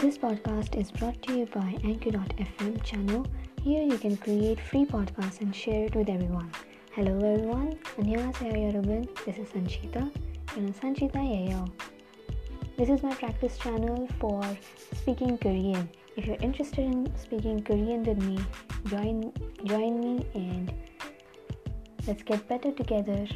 This podcast is brought to you by Anchor.fm channel. Here you can create free podcasts and share it with everyone. Hello everyone, 안녕하세요 여러분. This is Sanchita. 저는 Sanchita예요. This is my practice channel for speaking Korean. If you're interested in speaking Korean with me, join join me and let's get better together.